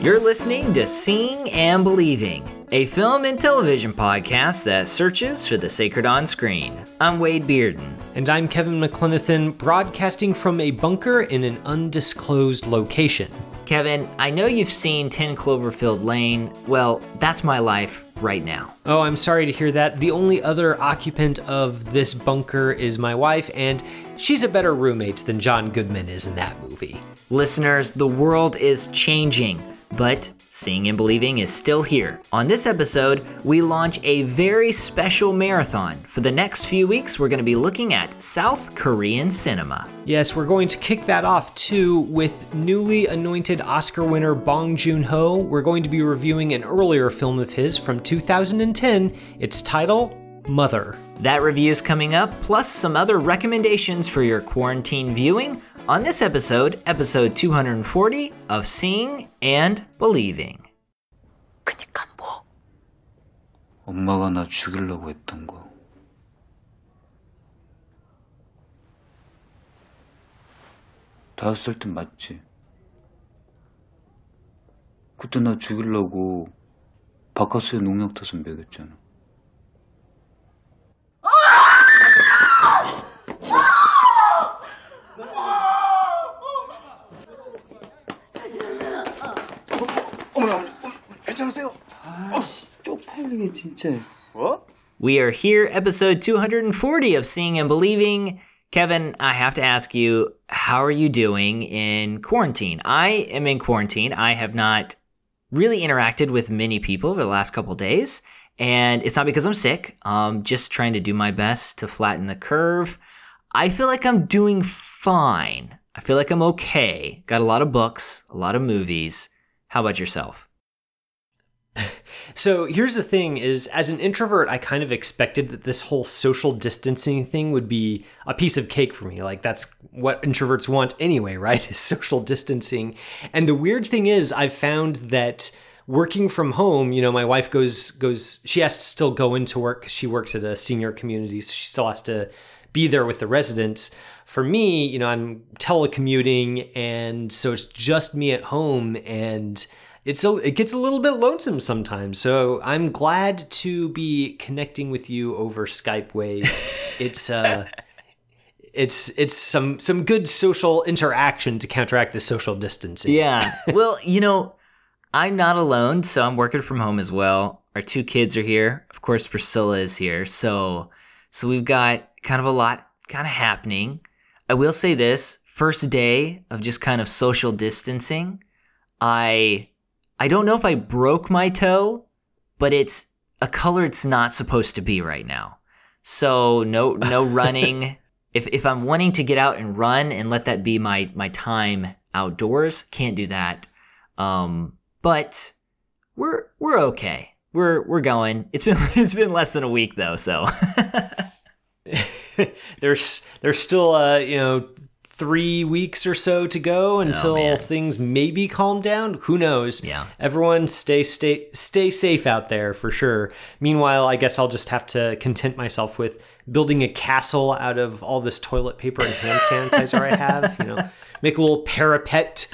You're listening to Seeing and Believing, a film and television podcast that searches for the sacred on screen. I'm Wade Bearden. And I'm Kevin McLenithan, broadcasting from a bunker in an undisclosed location. Kevin, I know you've seen 10 Cloverfield Lane. Well, that's my life right now. Oh, I'm sorry to hear that. The only other occupant of this bunker is my wife, and she's a better roommate than John Goodman is in that movie. Listeners, the world is changing, but Seeing and Believing is still here. On this episode, we launch a very special marathon. For the next few weeks, we're going to be looking at South Korean cinema. Yes, we're going to kick that off too with newly anointed Oscar winner Bong Joon Ho. We're going to be reviewing an earlier film of his from 2010. Its title, Mother. That review is coming up, plus some other recommendations for your quarantine viewing on this episode, episode 240 of Seeing and Believing. 그니까 뭐? 엄마가 나 죽이려고 했던 거. 다섯 살 때 맞지? 그때 나 죽이려고 바카스에 농약 타서 먹였잖아. 괜찮으세요? 쪽팔리게 진짜. 뭐? We are here, episode 240 of Seeing and Believing. Kevin, I have to ask you, how are you doing in quarantine? I am in quarantine. I have not really interacted with many people over the last couple days, and it's not because I'm sick. I'm just trying to do my best to flatten the curve. I feel like I'm doing fine. I feel like I'm okay. Got a lot of books, a lot of movies. How about yourself? So here's the thing is as an introvert I kind of expected that this whole social distancing thing would be a piece of cake for me. Like that's what introverts want anyway, right? Is social distancing. And the weird thing is I've found that working from home, you know, my wife goes goes she has to still go into work. She works at a senior community, so she still has to be there with the residents. For me, you know, I'm telecommuting and so it's just me at home and it's a, it gets a little bit lonesome sometimes. So I'm glad to be connecting with you over Skype Wade. It's uh it's it's some some good social interaction to counteract the social distancing. Yeah. well, you know, I'm not alone, so I'm working from home as well. Our two kids are here. Of course, Priscilla is here. So so we've got kind of a lot kind of happening. I will say this, first day of just kind of social distancing, I I don't know if I broke my toe, but it's a color it's not supposed to be right now. So no no running. if if I'm wanting to get out and run and let that be my my time outdoors, can't do that. Um, but we're we're okay. We're we're going. It's been it's been less than a week though, so there's there's still uh you know three weeks or so to go until man. things maybe calm down. Who knows? Yeah. Everyone stay stay stay safe out there for sure. Meanwhile, I guess I'll just have to content myself with building a castle out of all this toilet paper and hand sanitizer I have. You know, make a little parapet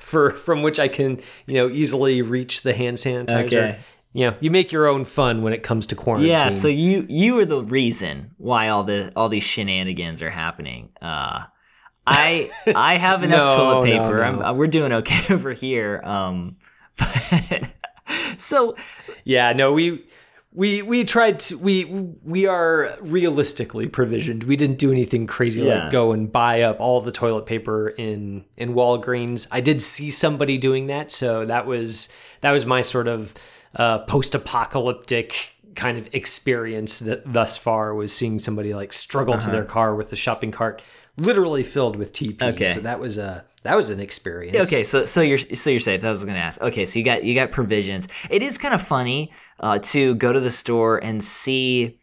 for from which I can you know easily reach the hand sanitizer. Okay. You know, you make your own fun when it comes to quarantine. yeah. So you you are the reason why all the all these shenanigans are happening. Uh, I I have enough No, toilet paper. no. I'm, uh, we're doing okay over here. Um, but so Yeah, no, we we we tried to we we are realistically provisioned. We didn't do anything crazy Yeah. like go and buy up all the toilet paper in in Walgreens. I did see somebody doing that, so that was that was my sort of uh, post-apocalyptic kind of experience that thus far was seeing somebody like struggle to their car with the shopping cart literally filled with TP. Okay. So that was a that was an experience. Okay, so so you're so you're safe. I was going to ask. Okay, so you got you got provisions. It is kind of funny uh, to go to the store and see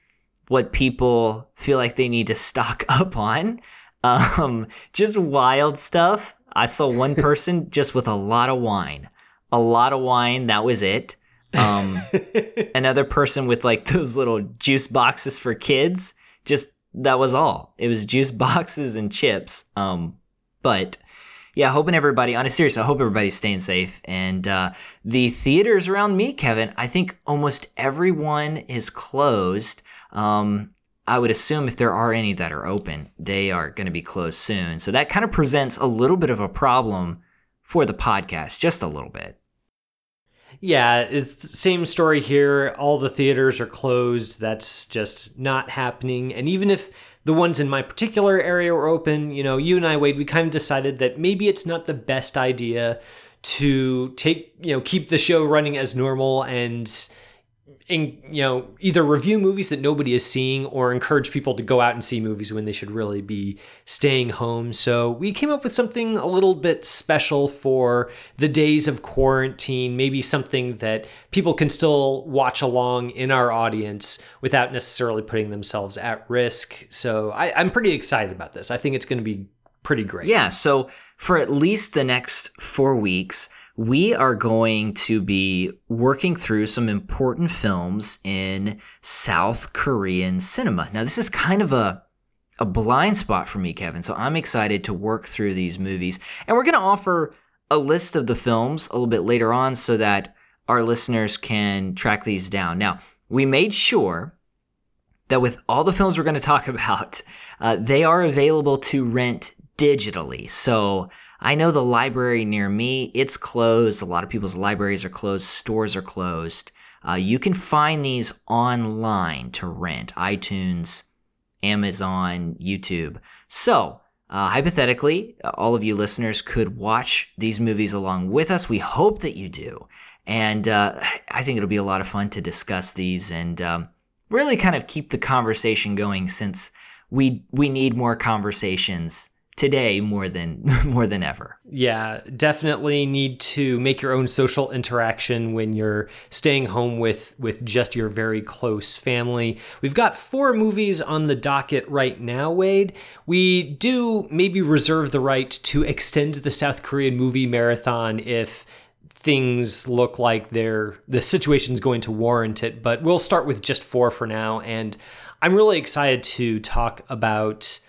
what people feel like they need to stock up on. Um, just wild stuff. I saw one person just with a lot of wine, a lot of wine. That was it. Um, another person with like those little juice boxes for kids. Just that was all. It was juice boxes and chips. Um, but yeah, hoping everybody, on a serious, I hope everybody's staying safe. And uh, the theaters around me, Kevin, I think almost everyone is closed. Um, I would assume if there are any that are open, they are going to be closed soon. So that kind of presents a little bit of a problem for the podcast, just a little bit. Yeah, it's the same story here. All the theaters are closed. That's just not happening. And even if the ones in my particular area were open, you know, you and I, Wade, we kind of decided that maybe it's not the best idea to take, you know, keep the show running as normal and in, you know either review movies that nobody is seeing or encourage people to go out and see movies when they should really be staying home. So we came up with something a little bit special for the days of quarantine maybe something that people can still watch along in our audience without necessarily putting themselves at risk. So I, i'm pretty excited about this. I think it's going to be pretty great. Yeah, so for at least the next four weeks, we are going to be working through some important films in South Korean cinema. Now, this is kind of a a blind spot for me, Kevin. So I'm excited to work through these movies. And we're going to offer a list of the films a little bit later on so that our listeners can track these down. Now, we made sure that with all the films we're going to talk about, uh, they are available to rent digitally. So I know the library near me, it's closed. A lot of people's libraries are closed, stores are closed. Uh, you can find these online to rent iTunes, Amazon, YouTube. So, uh, hypothetically, all of you listeners could watch these movies along with us. We hope that you do. And uh, I think it'll be a lot of fun to discuss these and um, really kind of keep the conversation going since we we need more conversations today more than more than ever. Yeah, definitely need to make your own social interaction when you're staying home with with just your very close family. We've got four movies on the docket right now, Wade. We do maybe reserve the right to extend the South Korean movie marathon if things look like they're the situation's going to warrant it, but we'll start with just four for now and I'm really excited to talk about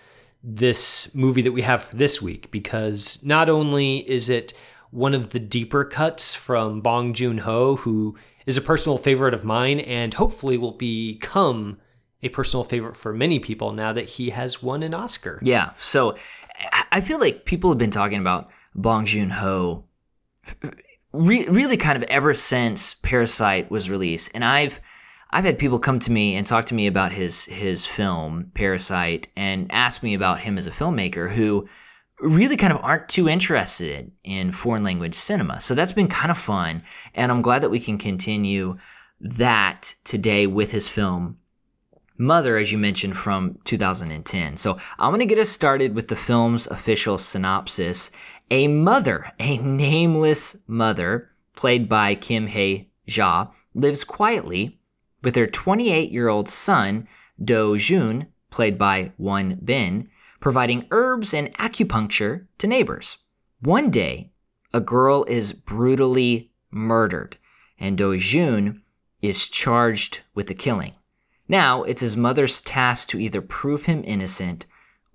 this movie that we have for this week because not only is it one of the deeper cuts from Bong Joon Ho, who is a personal favorite of mine and hopefully will become a personal favorite for many people now that he has won an Oscar. Yeah. So I- feel like people have been talking about Bong Joon Ho re- really kind of ever since Parasite was released, and I've I've had people come to me and talk to me about his his film Parasite and ask me about him as a filmmaker who really kind of aren't too interested in foreign language cinema. So that's been kind of fun, and I'm glad that we can continue that today with his film Mother, as you mentioned, from 2010. So I'm going to get us started with the film's official synopsis. A mother, a nameless mother, played by Kim Hye Ja, lives quietly with her 28 year old son, Do Jun, played by Won Bin, providing herbs and acupuncture to neighbors. One day, a girl is brutally murdered, and Do Jun is charged with the killing. Now, it's his mother's task to either prove him innocent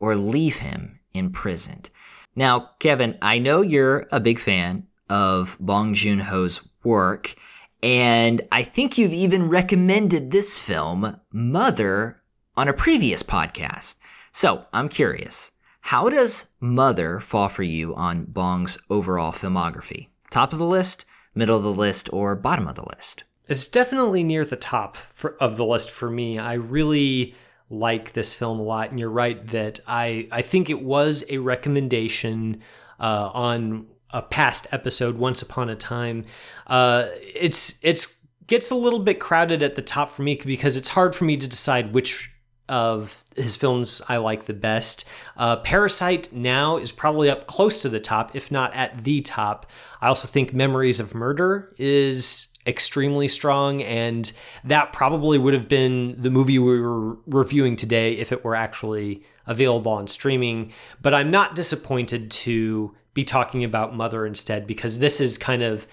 or leave him imprisoned. Now, Kevin, I know you're a big fan of Bong Joon Ho's work, and I think you've even recommended this film, Mother, on a previous podcast. So I'm curious, how does Mother fall for you on Bong's overall filmography? Top of the list, middle of the list, or bottom of the list? It's definitely near the top for, of the list for me. I really like this film a lot, and you're right that I I think it was a recommendation uh, on a past episode, Once Upon a Time. Uh, it's it's gets a little bit crowded at the top for me because it's hard for me to decide which of his films I like the best. Uh, Parasite now is probably up close to the top, if not at the top. I also think Memories of Murder is extremely strong, and that probably would have been the movie we were reviewing today if it were actually available on streaming. But I'm not disappointed to be talking about Mother instead because this is kind of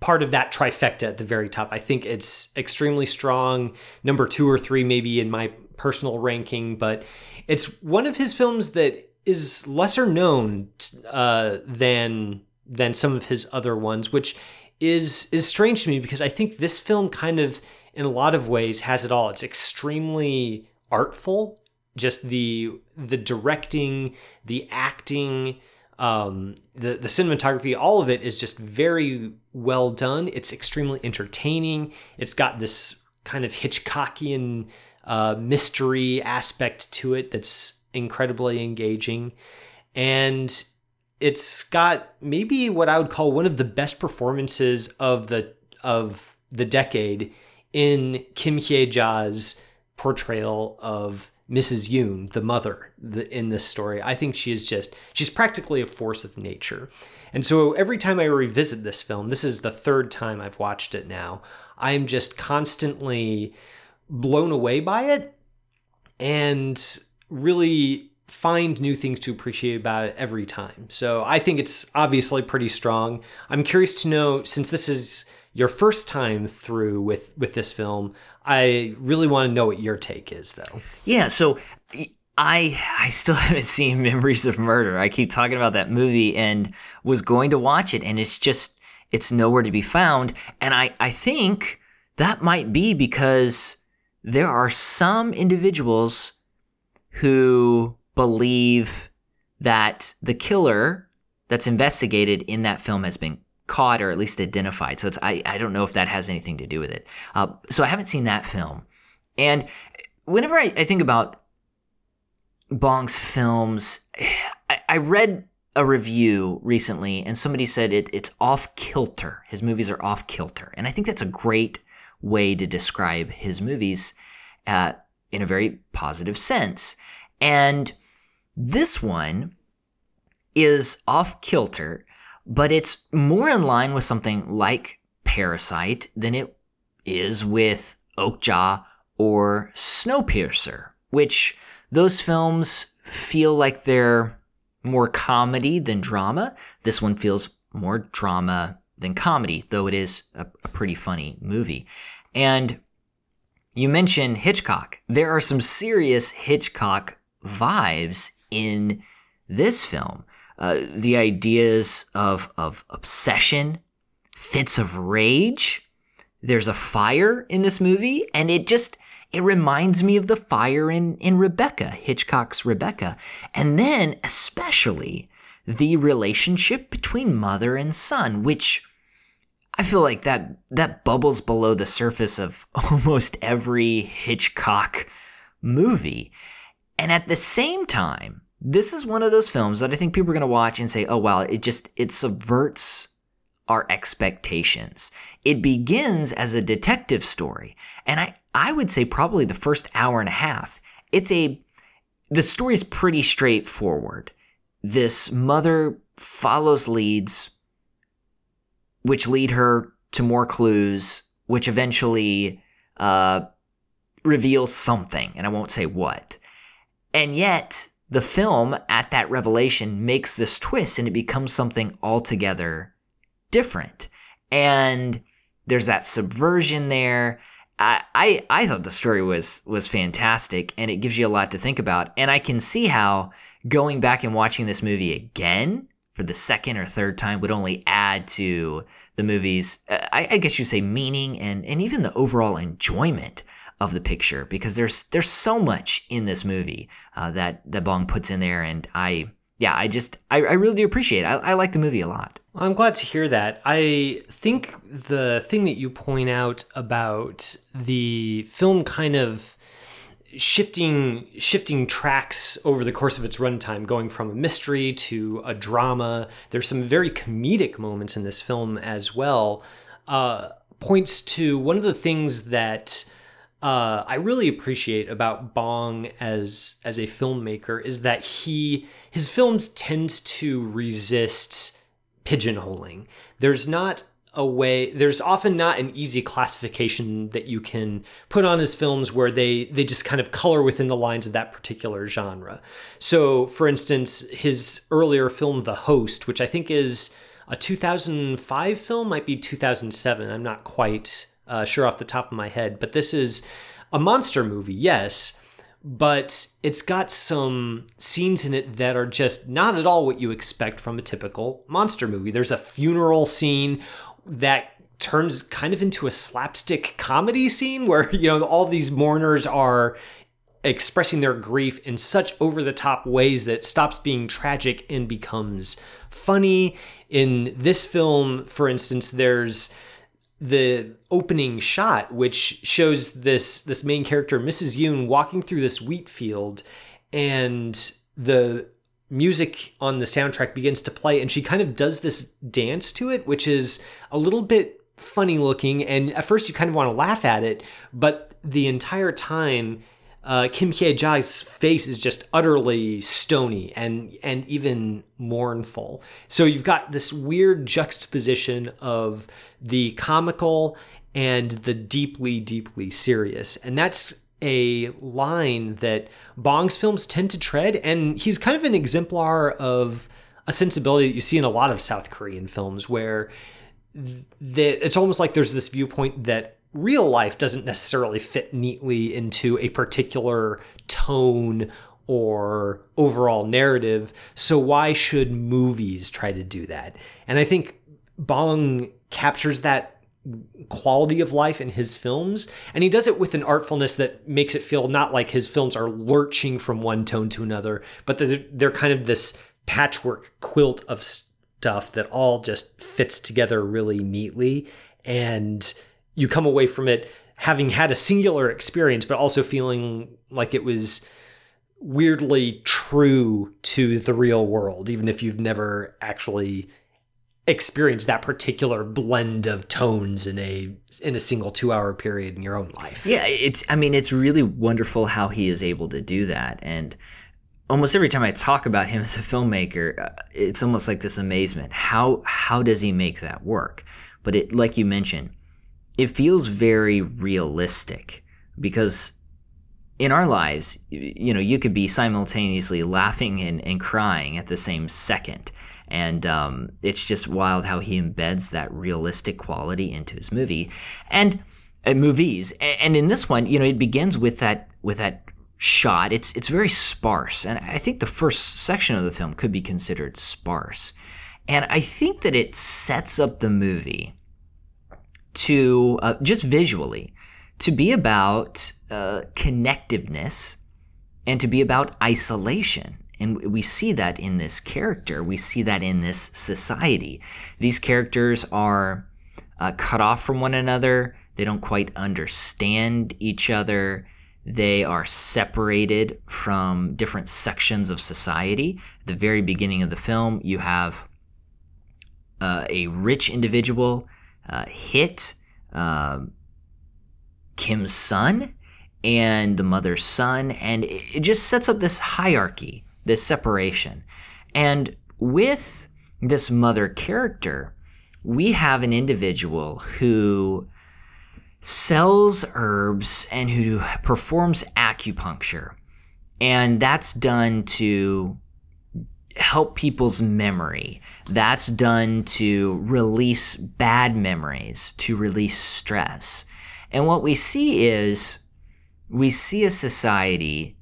part of that trifecta at the very top. I think it's extremely strong, number two or three, maybe in my personal ranking, but it's one of his films that is lesser known uh, than than some of his other ones, which is is strange to me because I think this film kind of in a lot of ways has it all. It's extremely artful, just the the directing, the acting, um, the the cinematography, all of it is just very well done. It's extremely entertaining. It's got this kind of Hitchcockian uh, mystery aspect to it that's incredibly engaging, and it's got maybe what I would call one of the best performances of the of the decade in Kim Hye Ja's portrayal of Mrs. Yoon, the mother, the, in this story. I think she is just she's practically a force of nature. And so every time I revisit this film, this is the third time I've watched it now. I am just constantly blown away by it and really find new things to appreciate about it every time. So I think it's obviously pretty strong. I'm curious to know since this is your first time through with with this film, I really want to know what your take is though. Yeah, so I I still haven't seen Memories of Murder. I keep talking about that movie and was going to watch it and it's just it's nowhere to be found and I I think that might be because there are some individuals who believe that the killer that's investigated in that film has been caught or at least identified. So it's I, I don't know if that has anything to do with it. Uh, so I haven't seen that film. And whenever I, I think about Bong's films, I, I, read a review recently and somebody said it, it's off kilter. His movies are off kilter. And I think that's a great way to describe his movies uh, in a very positive sense. And this one is off kilter, but it's more in line with something like Parasite than it is with Okja or Snowpiercer, which those films feel like they're more comedy than drama. This one feels more drama than comedy, though it is a, a pretty funny movie. And you mentioned Hitchcock. There are some serious Hitchcock vibes in this film. Uh, the ideas of, of obsession, fits of rage. There's a fire in this movie, and it just it reminds me of the fire in, in Rebecca, Hitchcock's Rebecca. And then especially the relationship between mother and son, which I feel like that that bubbles below the surface of almost every Hitchcock movie. And at the same time, this is one of those films that I think people are going to watch and say, "Oh wow, it just it subverts our expectations." It begins as a detective story, and I I would say probably the first hour and a half. It's a the story is pretty straightforward. This mother follows leads which lead her to more clues, which eventually uh, reveals something, and I won't say what. And yet, the film at that revelation makes this twist and it becomes something altogether different. And there's that subversion there. I, I, I thought the story was was fantastic and it gives you a lot to think about. And I can see how going back and watching this movie again for the second or third time would only add to the movie's, uh, I, I guess you say, meaning and, and even the overall enjoyment of the picture because there's there's so much in this movie uh, that that Bong puts in there, and I yeah I just I, I really do appreciate it. I, I like the movie a lot. I'm glad to hear that. I think the thing that you point out about the film kind of shifting shifting tracks over the course of its runtime, going from a mystery to a drama. There's some very comedic moments in this film as well. Uh, points to one of the things that uh, I really appreciate about Bong as as a filmmaker is that he his films tend to resist pigeonholing. There's not a way there's often not an easy classification that you can put on his films where they they just kind of color within the lines of that particular genre. So, for instance, his earlier film The Host, which I think is a 2005 film, might be 2007. I'm not quite uh, sure off the top of my head, but this is a monster movie, yes, but it's got some scenes in it that are just not at all what you expect from a typical monster movie. There's a funeral scene that turns kind of into a slapstick comedy scene where you know all these mourners are expressing their grief in such over the top ways that stops being tragic and becomes funny. In this film, for instance, there's the opening shot which shows this this main character Mrs. Yoon walking through this wheat field and the music on the soundtrack begins to play and she kind of does this dance to it which is a little bit funny looking and at first you kind of want to laugh at it but the entire time uh, Kim Hye Ja's face is just utterly stony and and even mournful. So you've got this weird juxtaposition of the comical and the deeply, deeply serious, and that's a line that Bong's films tend to tread, and he's kind of an exemplar of a sensibility that you see in a lot of South Korean films, where it's almost like there's this viewpoint that real life doesn't necessarily fit neatly into a particular tone or overall narrative. So why should movies try to do that? And I think Bong captures that quality of life in his films and he does it with an artfulness that makes it feel not like his films are lurching from one tone to another but they're, they're kind of this patchwork quilt of stuff that all just fits together really neatly and you come away from it having had a singular experience, but also feeling like it was weirdly true to the real world, even if you've never actually experienced that particular blend of tones in a in a single two hour period in your own life. Yeah, it's I mean it's really wonderful how he is able to do that and almost every time I talk about him as a filmmaker, uh, it's almost like this amazement. How how does he make that work? But it like you mentioned, it feels very realistic because in our lives, you know, you could be simultaneously laughing and, and crying at the same second. And um, it's just wild how he embeds that realistic quality into his movie and uh, movies. And in this one, you know, it begins with that with that shot. It's it's very sparse, and I think the first section of the film could be considered sparse. And I think that it sets up the movie to uh, just visually to be about uh, connectiveness and to be about isolation. And we see that in this character. We see that in this society. These characters are uh, cut off from one another. They don't quite understand each other. They are separated from different sections of society. At the very beginning of the film, you have uh, a rich individual uh, hit uh, Kim's son and the mother's son, and it just sets up this hierarchy, this separation. And with this mother character, we have an individual who sells herbs and who performs acupuncture. And that's done to help people's memory. That's done to release bad memories, to release stress. And what we see is we see a society,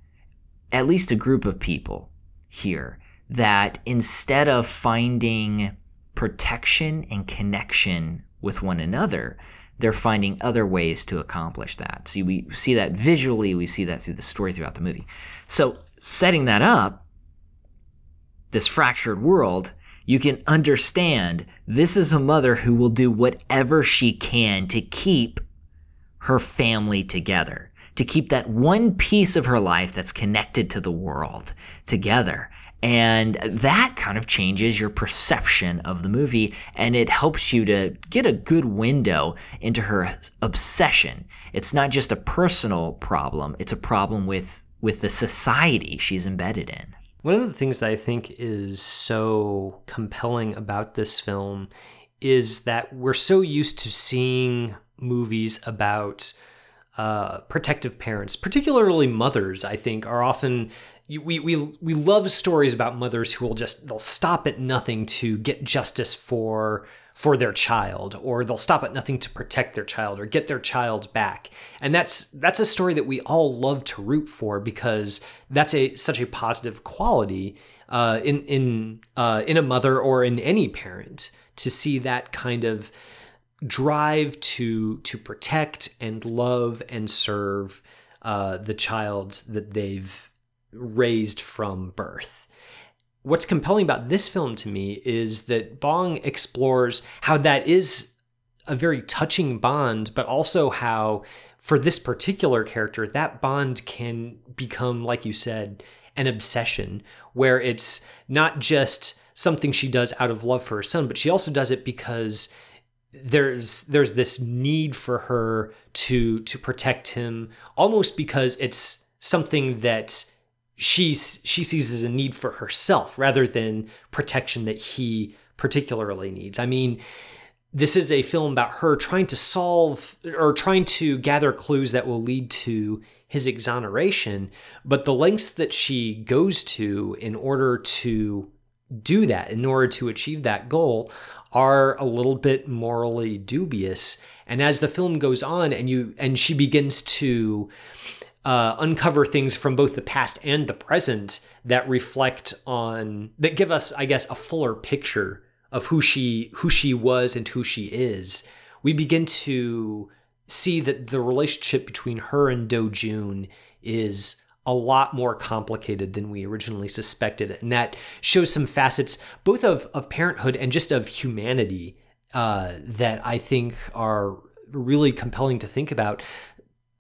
at least a group of people here, that instead of finding protection and connection with one another, they're finding other ways to accomplish that. See, we see that visually, we see that through the story throughout the movie. So, setting that up, this fractured world, you can understand this is a mother who will do whatever she can to keep her family together, to keep that one piece of her life that's connected to the world together. And that kind of changes your perception of the movie and it helps you to get a good window into her obsession. It's not just a personal problem, it's a problem with, with the society she's embedded in. One of the things that I think is so compelling about this film is that we're so used to seeing movies about uh, protective parents, particularly mothers. I think are often we we we love stories about mothers who will just they'll stop at nothing to get justice for for their child or they'll stop at nothing to protect their child or get their child back and that's that's a story that we all love to root for because that's a such a positive quality uh, in in uh, in a mother or in any parent to see that kind of drive to to protect and love and serve uh, the child that they've raised from birth. What's compelling about this film to me is that Bong explores how that is a very touching bond, but also how, for this particular character, that bond can become, like you said, an obsession where it's not just something she does out of love for her son, but she also does it because there's there's this need for her to to protect him almost because it's something that she's she sees as a need for herself rather than protection that he particularly needs. I mean, this is a film about her trying to solve or trying to gather clues that will lead to his exoneration, but the lengths that she goes to in order to do that, in order to achieve that goal, are a little bit morally dubious. And as the film goes on, and you and she begins to uh, uncover things from both the past and the present that reflect on that give us, I guess, a fuller picture of who she who she was and who she is. We begin to see that the relationship between her and Do Jun is a lot more complicated than we originally suspected. And that shows some facets both of, of parenthood and just of humanity uh, that I think are really compelling to think about.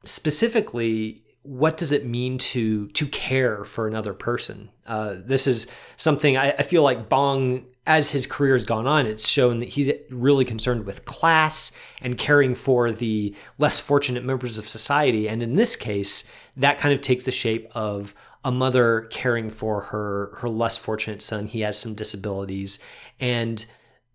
Specifically, what does it mean to to care for another person? Uh, this is something I, I, feel like Bong, as his career has gone on, it's shown that he's really concerned with class and caring for the less fortunate members of society. And in this case, that kind of takes the shape of a mother caring for her her less fortunate son. He has some disabilities, and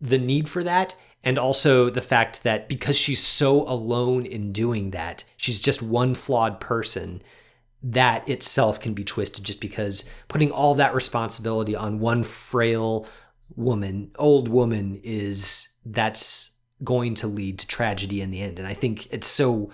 the need for that and also the fact that because she's so alone in doing that, she's just one flawed person, that itself can be twisted just because putting all that responsibility on one frail woman, old woman, is that's going to lead to tragedy in the end. And I think it's so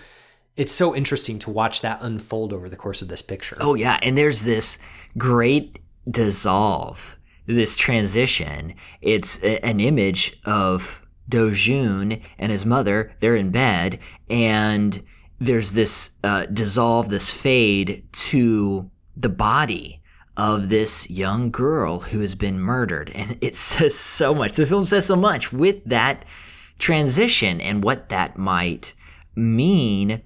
it's so interesting to watch that unfold over the course of this picture. Oh yeah, and there's this great dissolve, this transition. It's an image of do Jun and his mother, they're in bed, and there's this uh, dissolve, this fade to the body of this young girl who has been murdered. And it says so much. The film says so much with that transition and what that might mean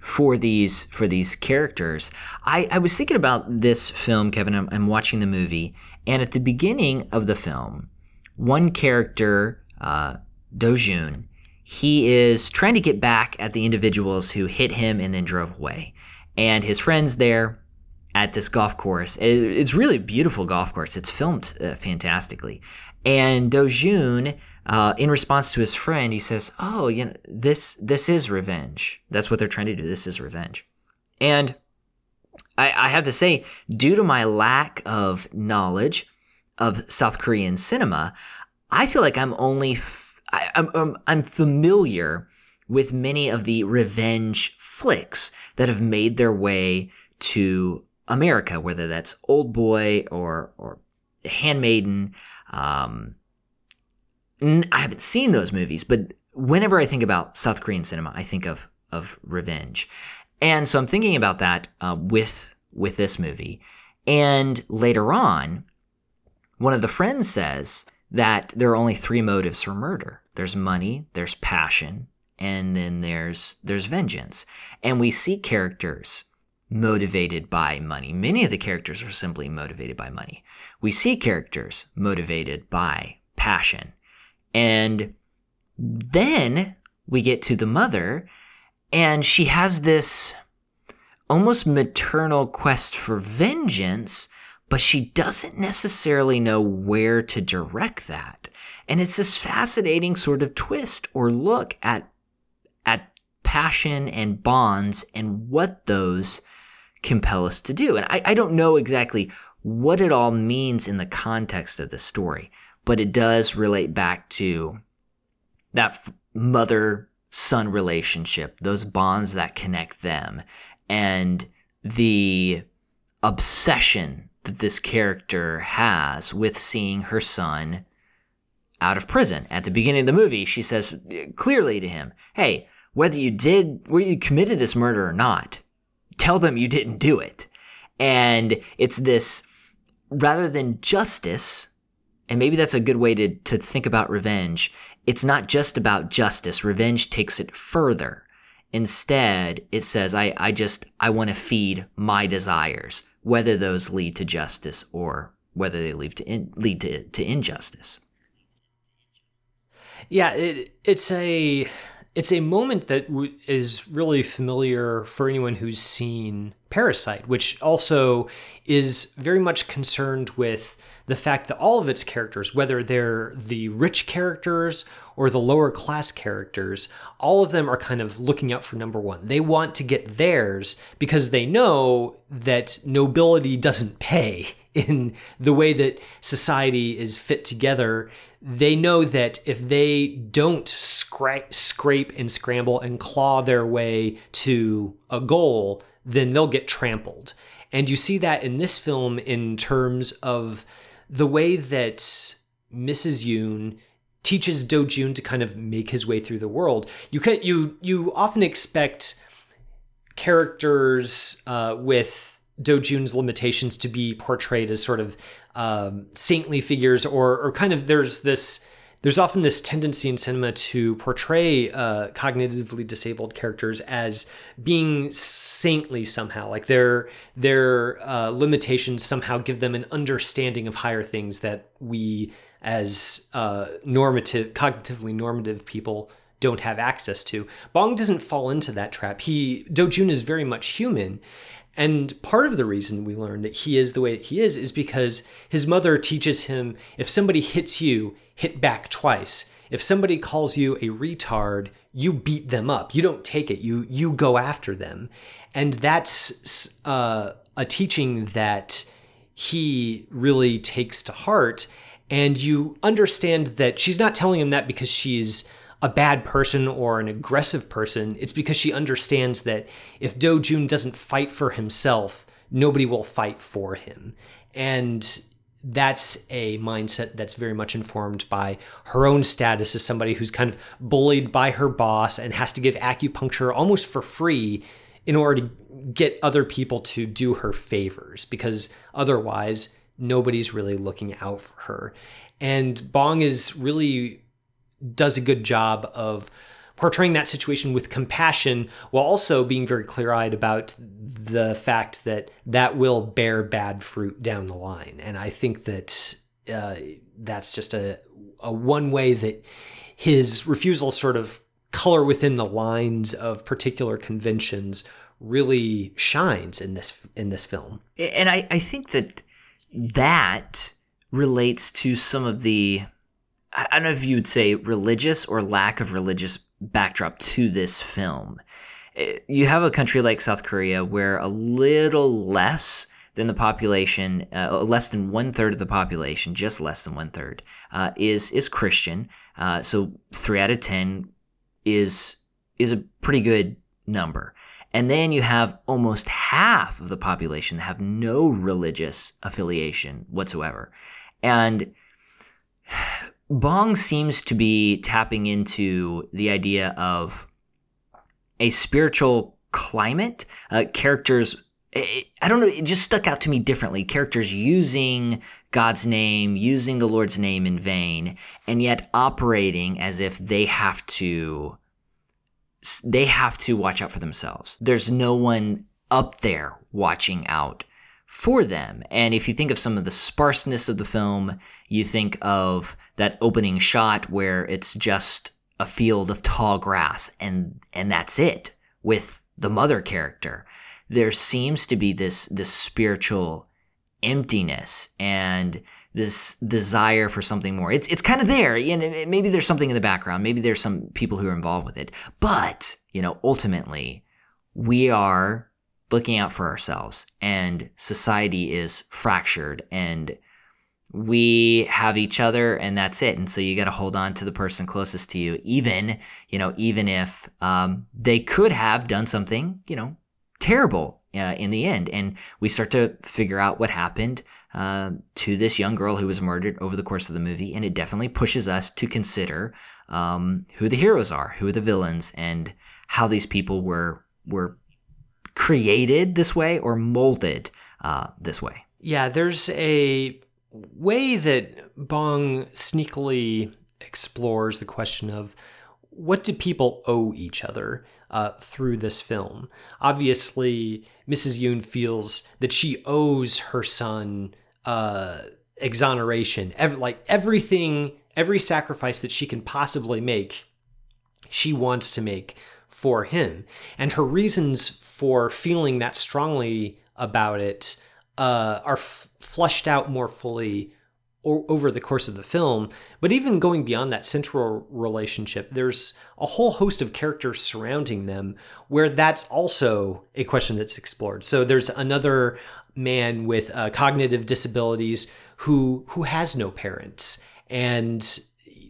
for these for these characters. I, I was thinking about this film, Kevin. I'm, I'm watching the movie, and at the beginning of the film, one character uh, Do Jun, he is trying to get back at the individuals who hit him and then drove away. And his friends there at this golf course, it's really a beautiful golf course. It's filmed uh, fantastically. And Do Jun, uh, in response to his friend, he says, "Oh, you know, this this is revenge. That's what they're trying to do. This is revenge." And I, I have to say, due to my lack of knowledge of South Korean cinema, I feel like I'm only I, am I'm, I'm familiar with many of the revenge flicks that have made their way to America, whether that's Old Boy or or Handmaiden. Um, I haven't seen those movies, but whenever I think about South Korean cinema, I think of of revenge, and so I'm thinking about that uh, with with this movie. And later on, one of the friends says that there are only three motives for murder there's money, there's passion, and then there's there's vengeance. And we see characters motivated by money. Many of the characters are simply motivated by money. We see characters motivated by passion. And then we get to the mother, and she has this almost maternal quest for vengeance, but she doesn't necessarily know where to direct that. And it's this fascinating sort of twist or look at at passion and bonds and what those compel us to do. And I, I don't know exactly what it all means in the context of the story, but it does relate back to that mother son relationship, those bonds that connect them, and the obsession that this character has with seeing her son out of prison. At the beginning of the movie, she says clearly to him, Hey, whether you did, whether you committed this murder or not, tell them you didn't do it. And it's this, rather than justice, and maybe that's a good way to, to think about revenge, it's not just about justice. Revenge takes it further. Instead, it says, I, I just, I want to feed my desires, whether those lead to justice or whether they lead to, in, lead to, to injustice. Yeah, it, it's a it's a moment that w- is really familiar for anyone who's seen Parasite, which also is very much concerned with the fact that all of its characters, whether they're the rich characters or the lower class characters, all of them are kind of looking out for number one. They want to get theirs because they know that nobility doesn't pay in the way that society is fit together. They know that if they don't scra- scrape and scramble and claw their way to a goal, then they'll get trampled. And you see that in this film in terms of the way that Mrs. Yoon teaches Do Jun to kind of make his way through the world. You can you you often expect characters uh, with Do Jun's limitations to be portrayed as sort of um, saintly figures, or or kind of there's this there's often this tendency in cinema to portray uh, cognitively disabled characters as being saintly somehow, like their their uh, limitations somehow give them an understanding of higher things that we, as uh, normative, cognitively normative people, don't have access to. Bong doesn't fall into that trap. He Do Jun is very much human, and part of the reason we learn that he is the way that he is is because his mother teaches him if somebody hits you, hit back twice. If somebody calls you a retard, you beat them up. You don't take it. You you go after them, and that's uh, a teaching that he really takes to heart. And you understand that she's not telling him that because she's a bad person or an aggressive person. It's because she understands that if Do Jun doesn't fight for himself, nobody will fight for him. And that's a mindset that's very much informed by her own status as somebody who's kind of bullied by her boss and has to give acupuncture almost for free in order to get other people to do her favors because otherwise nobody's really looking out for her. And Bong is really does a good job of portraying that situation with compassion while also being very clear-eyed about the fact that that will bear bad fruit down the line. And i think that uh, that's just a, a one way that his refusal sort of color within the lines of particular conventions really shines in this in this film. And i, I think that that relates to some of the I don't know if you would say religious or lack of religious backdrop to this film. Eh, you have a country like South Korea where a little less than the population, uh, less than one third of the population, just less than one third, uh, is is Christian. Uh, so three out of ten is is a pretty good number. And then you have almost half of the population have no religious affiliation whatsoever. And Bong seems to be tapping into the idea of a spiritual climate, uh, characters. It, I don't know, it just stuck out to me differently. Characters using God's name, using the Lord's name in vain, and yet operating as if they have to they have to watch out for themselves. There's no one up there watching out for them. And if you think of some of the sparseness of the film, you think of that opening shot where it's just a field of tall grass and and that's it with the mother character. There seems to be this this spiritual emptiness and this desire for something more. It's it's kind of there, and maybe there's something in the background. Maybe there's some people who are involved with it, but you know, ultimately, we are looking out for ourselves, and society is fractured, and we have each other and that's it. And so you got to hold on to the person closest to you even you know even if um, they could have done something you know terrible uh, in the end. And we start to figure out what happened uh, to this young girl who was murdered over the course of the movie and it definitely pushes us to consider um, who the heroes are who are the villains and how these people were were created this way or molded uh, this way Yeah, there's a way that Bong sneakily explores the question of what do people owe each other uh, through this film. Obviously, Mrs. Yoon feels that she owes her son uh, exoneration, ev- like everything, every sacrifice that she can possibly make, she wants to make for him. And her reasons for feeling that strongly about it uh, are f- fleshed out more fully o- over the course of the film. But even going beyond that central relationship, there's a whole host of characters surrounding them where that's also a question that's explored. So there's another man with uh, cognitive disabilities who who has no parents and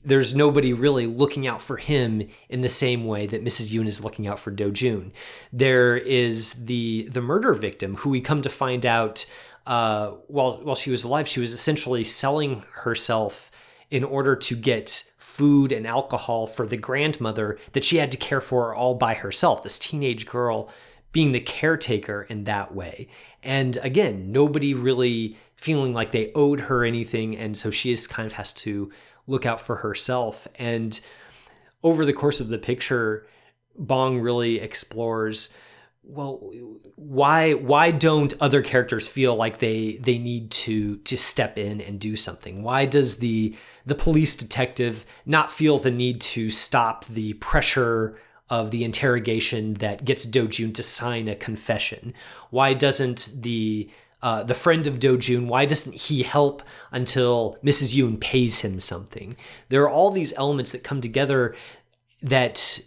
there's nobody really looking out for him in the same way that Mrs. Yoon is looking out for Do Jun. There is the the murder victim who we come to find out uh, while while she was alive, she was essentially selling herself in order to get food and alcohol for the grandmother that she had to care for all by herself. This teenage girl being the caretaker in that way. And again, nobody really feeling like they owed her anything. And so she just kind of has to look out for herself. And over the course of the picture, Bong really explores well why why don't other characters feel like they they need to to step in and do something why does the the police detective not feel the need to stop the pressure of the interrogation that gets Dojun to sign a confession why doesn't the uh, the friend of Dojun, why doesn't he help until Mrs. Yoon pays him something? There are all these elements that come together that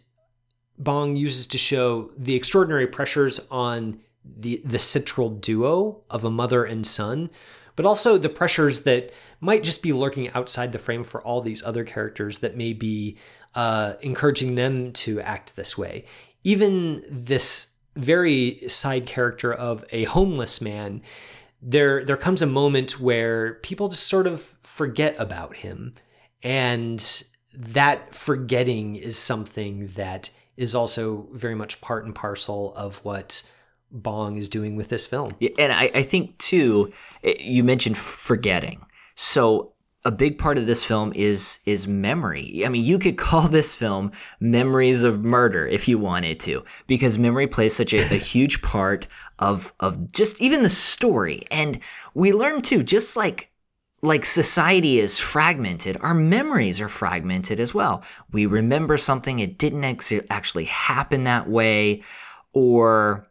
Bong uses to show the extraordinary pressures on the the central duo of a mother and son, but also the pressures that might just be lurking outside the frame for all these other characters that may be uh, encouraging them to act this way. Even this very side character of a homeless man, there there comes a moment where people just sort of forget about him, and that forgetting is something that is also very much part and parcel of what Bong is doing with this film. Yeah, and I, I think too, eh, you mentioned forgetting. So a big part of this film is is memory. I mean, you could call this film "Memories of Murder" if you wanted to, because memory plays such a, a huge part of of just even the story. And we learn too, just like like society is fragmented, our memories are fragmented as well. We remember something, it didn't ex- actually happen that way, or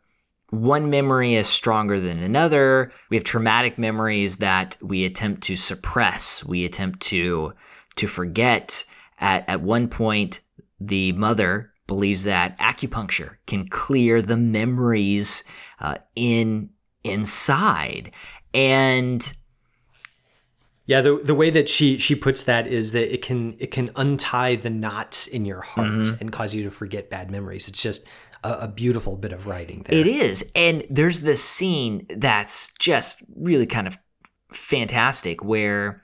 one memory is stronger than another. We have traumatic memories that we attempt to suppress, we attempt to to forget. At at one point, the mother believes that acupuncture can clear the memories uh, in inside, and Yeah, the the way that she she puts that is that it can it can untie the knots in your heart and cause you to forget bad memories. It's just a, a beautiful bit of writing there. It is. And there's this scene that's just really kind of fantastic where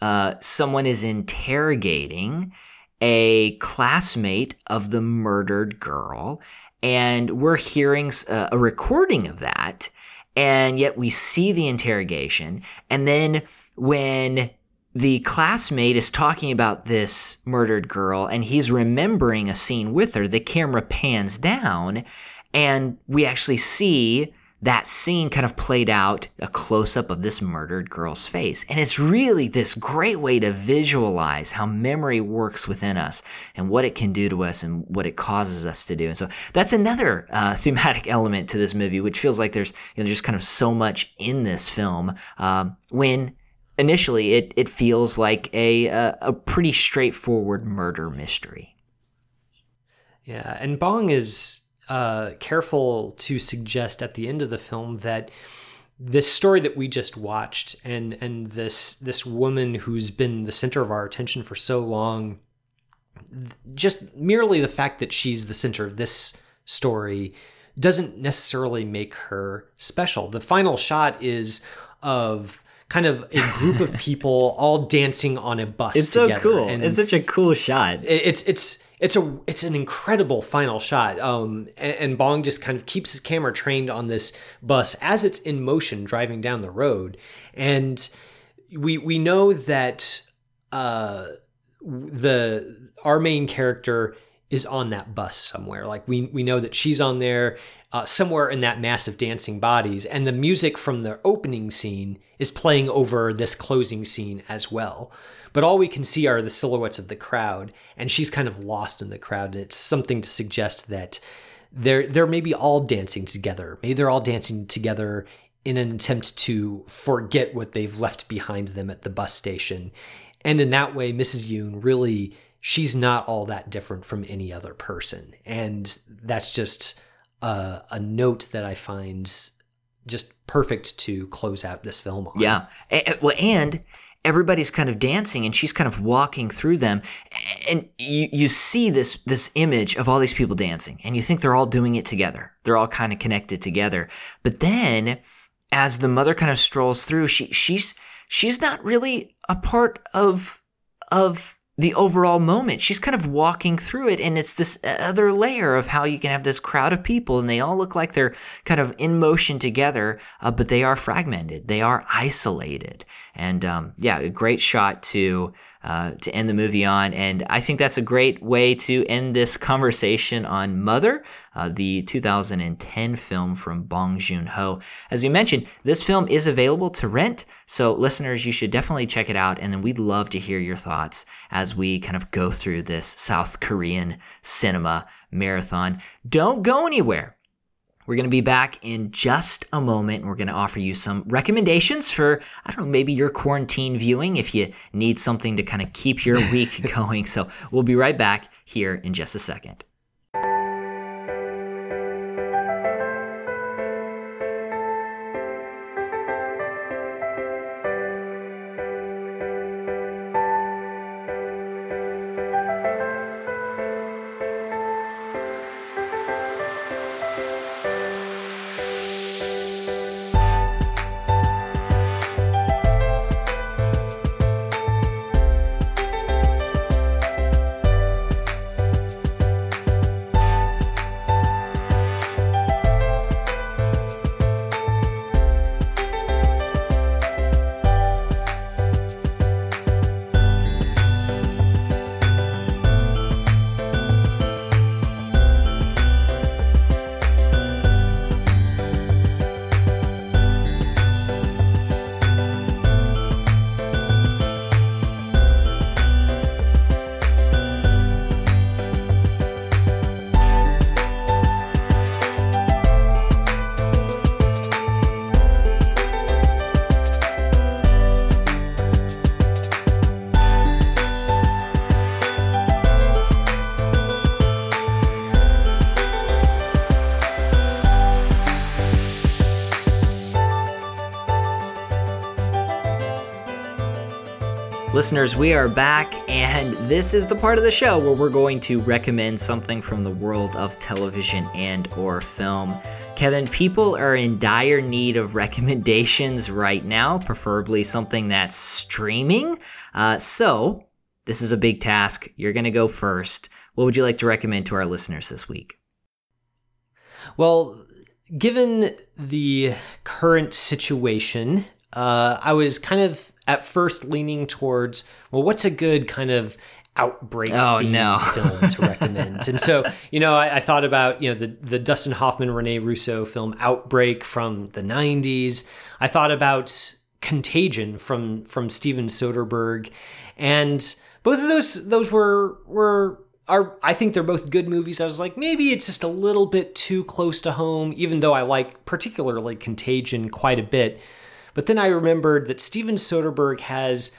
uh, someone is interrogating a classmate of the murdered girl. And we're hearing s- uh, a recording of that. And yet we see the interrogation. And then when the classmate is talking about this murdered girl and he's remembering a scene with her, the camera pans down and we actually see that scene kind of played out a close up of this murdered girl's face. And it's really this great way to visualize how memory works within us and what it can do to us and what it causes us to do. And so that's another uh, thematic element to this movie, which feels like there's you know, just kind of so much in this film um, when initially it, it feels like a, a, a pretty straightforward murder mystery. Yeah, and Bong is uh, careful to suggest at the end of the film that this story that we just watched and and this this woman who's been the center of our attention for so long just merely the fact that she's the center of this story doesn't necessarily make her special. The final shot is of kind of a group of people all dancing on a bus It's together. so cool. And it's such a cool shot. it's it's it's a it's an incredible final shot. Um, and, and Bong just kind of keeps his camera trained on this bus as it's in motion driving down the road, and we we know that uh, the our main character is on that bus somewhere. Like we we know that she's on there uh, somewhere in that mass of dancing bodies, and the music from the opening scene is playing over this closing scene as well. But all we can see are the silhouettes of the crowd, and she's kind of lost in the crowd. And it's something to suggest that they're they're maybe all dancing together. Maybe they're all dancing together in an attempt to forget what they've left behind them at the bus station. And in that way, Mrs. Yoon really she's not all that different from any other person. And that's just a, a note that I find just perfect to close out this film on. Yeah. A- a- well, and everybody's kind of dancing, and she's kind of walking through them, and you you see this this image of all these people dancing, and you think they're all doing it together. They're all kind of connected together. But then, as the mother kind of strolls through, she she's she's not really a part of of the overall moment. She's kind of walking through it, and it's this other layer of how you can have this crowd of people, and they all look like they're kind of in motion together, uh, but they are fragmented. They are isolated, and um, yeah, a great shot to. Uh, to end the movie on, and I think that's a great way to end this conversation on Mother, uh, the 2010 film from Bong Joon Ho. As you mentioned, this film is available to rent, so listeners, you should definitely check it out, and then we'd love to hear your thoughts as we kind of go through this South Korean cinema marathon. Don't go anywhere. We're going to be back in just a moment. and We're going to offer you some recommendations for, I don't know, maybe your quarantine viewing if you need something to kind of keep your week going. So we'll be right back here in just a second. Listeners, we are back, and this is the part of the show where we're going to recommend something from the world of television and or film. Kevin, people are in dire need of recommendations right now, preferably something that's streaming. Uh, so, this is a big task. You're going to go first. What would you like to recommend to our listeners this week? Well, given the current situation, uh, I was kind of at first leaning towards, well, what's a good kind of outbreak Oh, no. film to recommend? and so, you know, I, I thought about, you know, the, the Dustin Hoffman, Rene Russo film Outbreak from the 90s. I thought about Contagion from from Steven Soderbergh. And both of those those were were are I think they're both good movies. I was like, maybe it's just a little bit too close to home, even though I like particularly Contagion quite a bit. But then I remembered that Steven Soderbergh has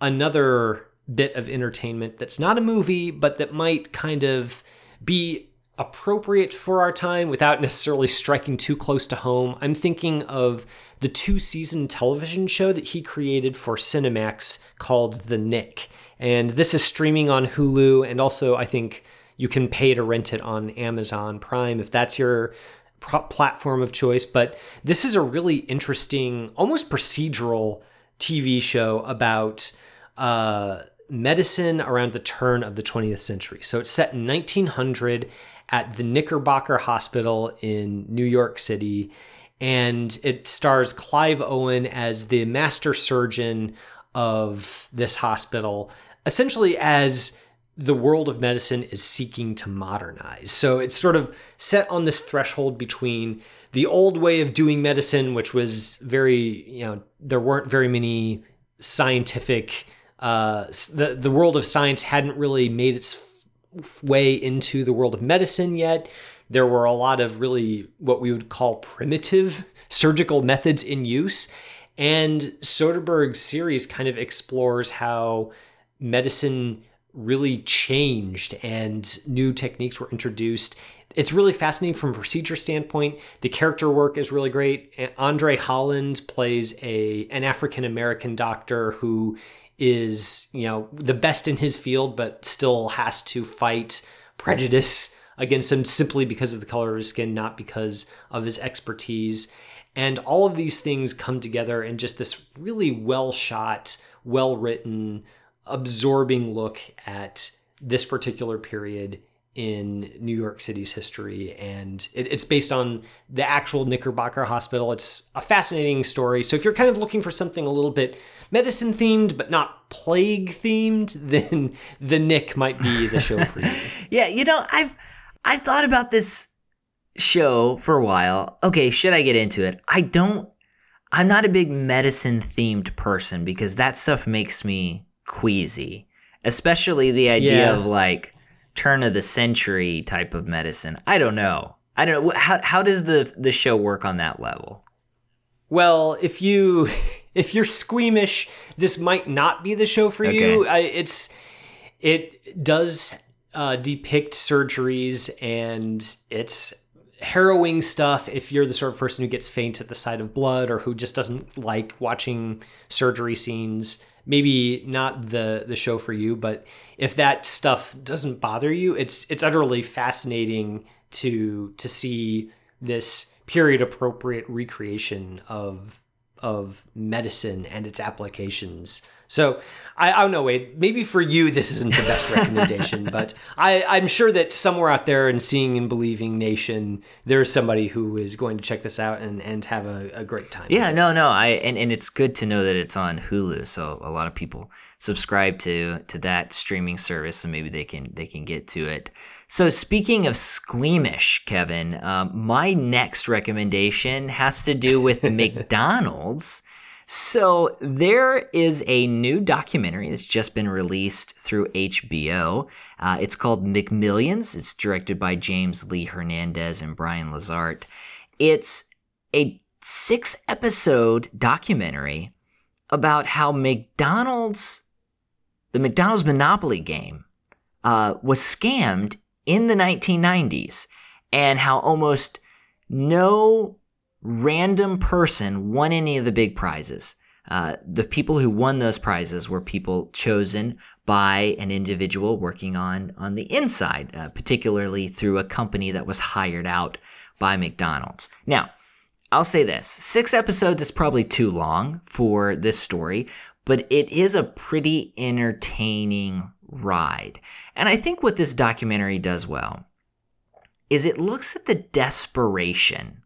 another bit of entertainment that's not a movie, but that might kind of be appropriate for our time without necessarily striking too close to home. I'm thinking of the two season television show that he created for Cinemax called The Knick. And this is streaming on Hulu, and also I think you can pay to rent it on Amazon Prime if that's your platform of choice. But this is a really interesting, almost procedural TV show about uh, medicine around the turn of the 20th century. So it's set in 1900 at the Knickerbocker Hospital in New York City. And it stars Clive Owen as the master surgeon of this hospital, essentially as the world of medicine is seeking to modernize. So it's sort of set on this threshold between the old way of doing medicine, which was very, you know, there weren't very many scientific, uh, the, the world of science hadn't really made its f- way into the world of medicine yet. There were a lot of really what we would call primitive surgical methods in use. And Soderbergh's series kind of explores how medicine really changed and new techniques were introduced. It's really fascinating from a procedure standpoint. The character work is really great. Andre Holland plays a an African American doctor who is, you know, the best in his field but still has to fight prejudice against him simply because of the color of his skin, not because of his expertise. And all of these things come together in just this really well shot, well written, absorbing look at this particular period in New York City's history. And it, it's based on the actual Knickerbocker Hospital. It's a fascinating story. So if you're kind of looking for something a little bit medicine themed, but not plague themed, then The Knick might be the show for you. yeah, you know, I've I've thought about this show for a while. Okay, should I get into it? I don't I'm not a big medicine themed person because that stuff makes me queasy, especially the idea yeah. of like turn of the century type of medicine. I don't know. I don't know how how does the the show work on that level? Well, if you if you're squeamish, this might not be the show for okay. you. I, it's it does uh, depict surgeries and it's harrowing stuff if you're the sort of person who gets faint at the sight of blood or who just doesn't like watching surgery scenes maybe not the the show for you, but if that stuff doesn't bother you, it's it's utterly fascinating to to see this period appropriate recreation of of medicine and its applications so I, I don't know, Wade. Maybe for you this isn't the best recommendation, but I, I'm sure that somewhere out there in Seeing and Believing Nation, there's somebody who is going to check this out and, and have a, a great time. Yeah, no, no. I and, and it's good to know that it's on Hulu, so a lot of people subscribe to to that streaming service, so maybe they can they can get to it. So speaking of squeamish, Kevin, um, my next recommendation has to do with McDonald's. So there is a new documentary that's just been released through HBO. Uh, it's called McMillions. It's directed by James Lee Hernandez and Brian Lazarte. It's a six episode documentary about how McDonald's, the McDonald's Monopoly game, uh, was scammed in the 1990s and how almost no random person won any of the big prizes. Uh, the people who won those prizes were people chosen by an individual working on on the inside, uh, particularly through a company that was hired out by McDonald's. Now, I'll say this: six episodes is probably too long for this story, but it is a pretty entertaining ride. And I think what this documentary does well is it looks at the desperation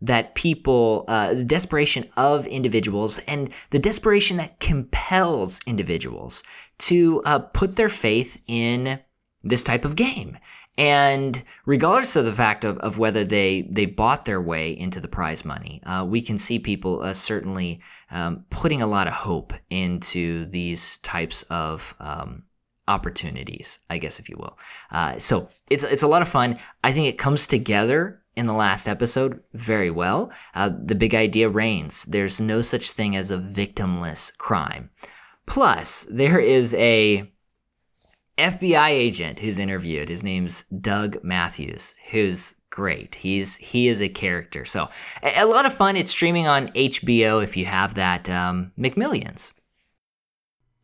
that people, uh, the desperation of individuals, and the desperation that compels individuals to uh, put their faith in this type of game. And regardless of the fact of, of whether they, they bought their way into the prize money, uh, we can see people uh, certainly um, putting a lot of hope into these types of um, opportunities, I guess, if you will. Uh, so it's, it's a lot of fun. I think it comes together in the last episode very well. Uh, the big idea reigns. There's no such thing as a victimless crime. Plus, there is a FBI agent who's interviewed. His name's Doug Matthews, who's great. He's he is a character. So a, a lot of fun. It's streaming on HBO if you have that um, McMillions.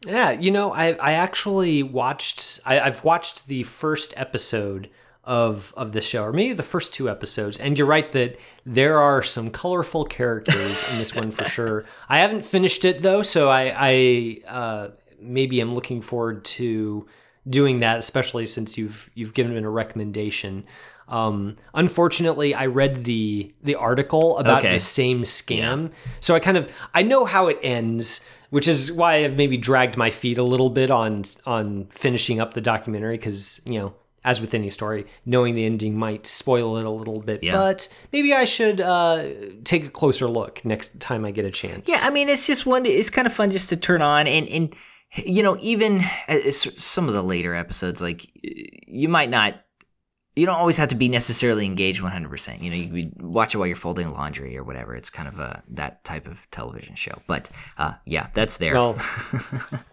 Yeah, you know, I I actually watched I, I've watched the first episode of of the show, or maybe the first two episodes. And you're right that there are some colorful characters in this one for sure. I haven't finished it though, so I I uh, maybe am looking forward to doing that, especially since you've you've given it a recommendation. Um, unfortunately, I read the the article about Okay. the same scam, so I kind of I know how it ends, which is why I've maybe dragged my feet a little bit on on finishing up the documentary because you know. As with any story, knowing the ending might spoil it a little bit, Yeah. but maybe I should uh, take a closer look next time I get a chance. Yeah, I mean, it's just one. It's kind of fun just to turn on and and you know even uh, some of the later episodes, like you might not. You don't always have to be necessarily engaged 100%. You know, you could watch it while you're folding laundry or whatever. It's kind of a that type of television show. But uh, yeah, that's there. Well,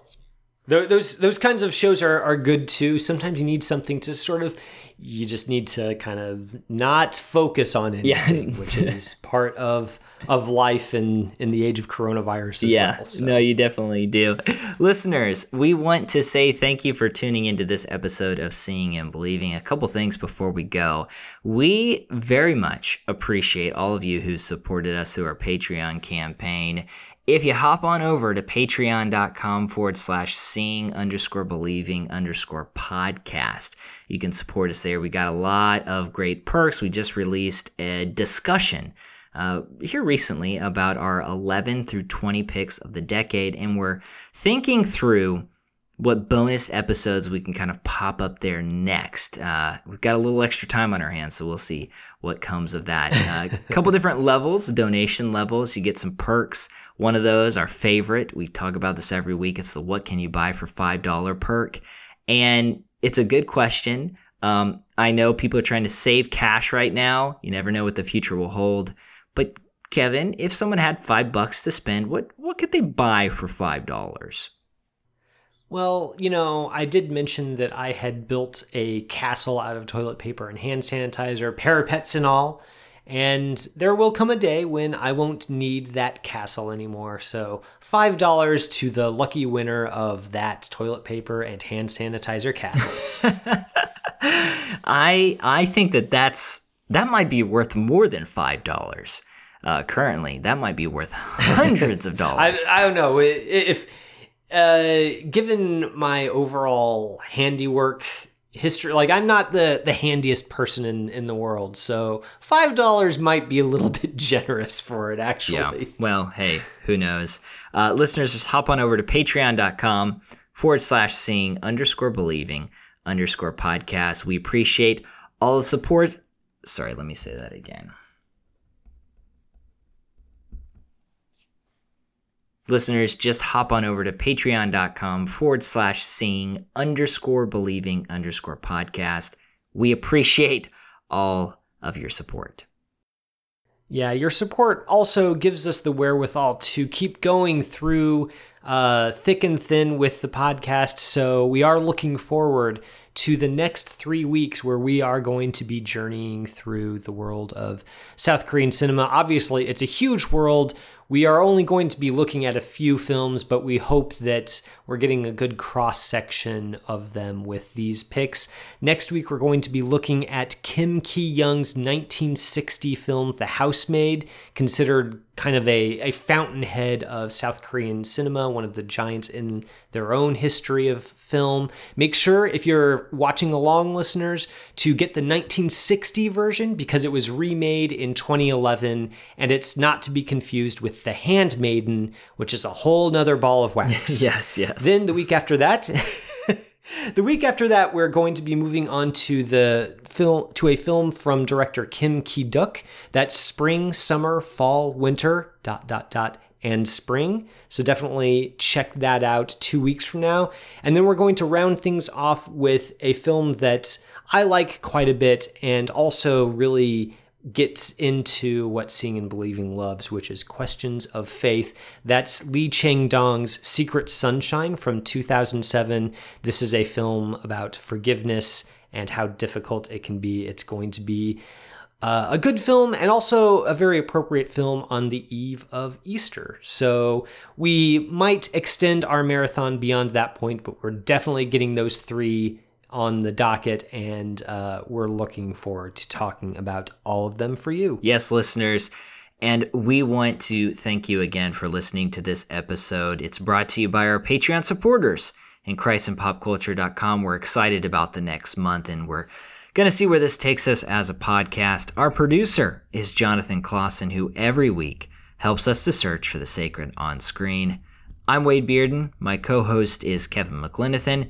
those those kinds of shows are are good too. Sometimes you need something to sort of you just need to kind of not focus on anything, which is part of of life in in the age of coronavirus as yeah, well. So. no, you definitely do. Listeners, we want to say thank you for tuning into this episode of Seeing and Believing. A couple things before we go. We very much appreciate all of you who supported us through our Patreon campaign. If you hop on over to patreon.com forward slash seeing underscore believing underscore podcast, you can support us there. We got a lot of great perks. We just released a discussion uh, here recently about our 11 through 20 picks of the decade, and we're thinking through what bonus episodes we can kind of pop up there next. Uh, we've got a little extra time on our hands, so we'll see what comes of that. Uh, A couple different levels, donation levels. You get some perks. One of those, our favorite, we talk about this every week. It's the What Can You Buy for $5 perk. And it's a good question. Um, I know people are trying to save cash right now. You never know what the future will hold. But Kevin, if someone had five bucks to spend, what what could they buy for five dollars? Well, you know, I did mention that I had built a castle out of toilet paper and hand sanitizer, parapets and all. And there will come a day when I won't need that castle anymore. So, $5 to the lucky winner of that toilet paper and hand sanitizer castle. I I think that that's that might be worth more than five dollars. Uh, currently, that might be worth hundreds of dollars. I I don't know. If, uh, given my overall handiwork history, like I'm not the, the handiest person in, in the world. So $5 might be a little bit generous for it, actually. Yeah. Well, hey, who knows? Uh, listeners, just hop on over to patreon.com forward slash seeing underscore believing underscore podcast. We appreciate all the support. Sorry, let me say that again. Listeners, just hop on over to patreon.com forward slash seeing underscore believing underscore podcast. We appreciate all of your support. Yeah, your support also gives us the wherewithal to keep going through uh, thick and thin with the podcast. So we are looking forward to the next three weeks where we are going to be journeying through the world of South Korean cinema. Obviously, it's a huge world. We are only going to be looking at a few films, but we hope that we're getting a good cross section of them with these picks. Next week, we're going to be looking at Kim Ki Young's 1960 film, The Housemaid, considered kind of a, a fountainhead of South Korean cinema, one of the giants in their own history of film. Make sure, if you're watching along, listeners, to get the 1960 version because it was remade in 2011 and it's not to be confused with The Handmaiden, which is a whole nother ball of wax. Yes, yes. Then the week after that, the week after that, we're going to be moving on to the film to a film from director Kim Ki Duk. That's spring, summer, fall, winter. Dot dot dot. And spring. So definitely check that out two weeks from now. And then we're going to round things off with a film that I like quite a bit and also really gets into what Seeing and Believing loves, which is questions of faith. That's Lee Chang Dong's Secret Sunshine from 2007. This is a film about forgiveness and how difficult it can be. It's going to be uh, a good film and also a very appropriate film on the eve of Easter. So we might extend our marathon beyond that point, but we're definitely getting those three on the docket, and uh, we're looking forward to talking about all of them for you. Yes, listeners. And we want to thank you again for listening to this episode. It's brought to you by our Patreon supporters and ChristandPopCulture.com. We're excited about the next month and we're going to see where this takes us as a podcast. Our producer is Jonathan Clausen, who every week helps us to search for the sacred on screen. I'm Wade Bearden. My co host is Kevin McLenithan.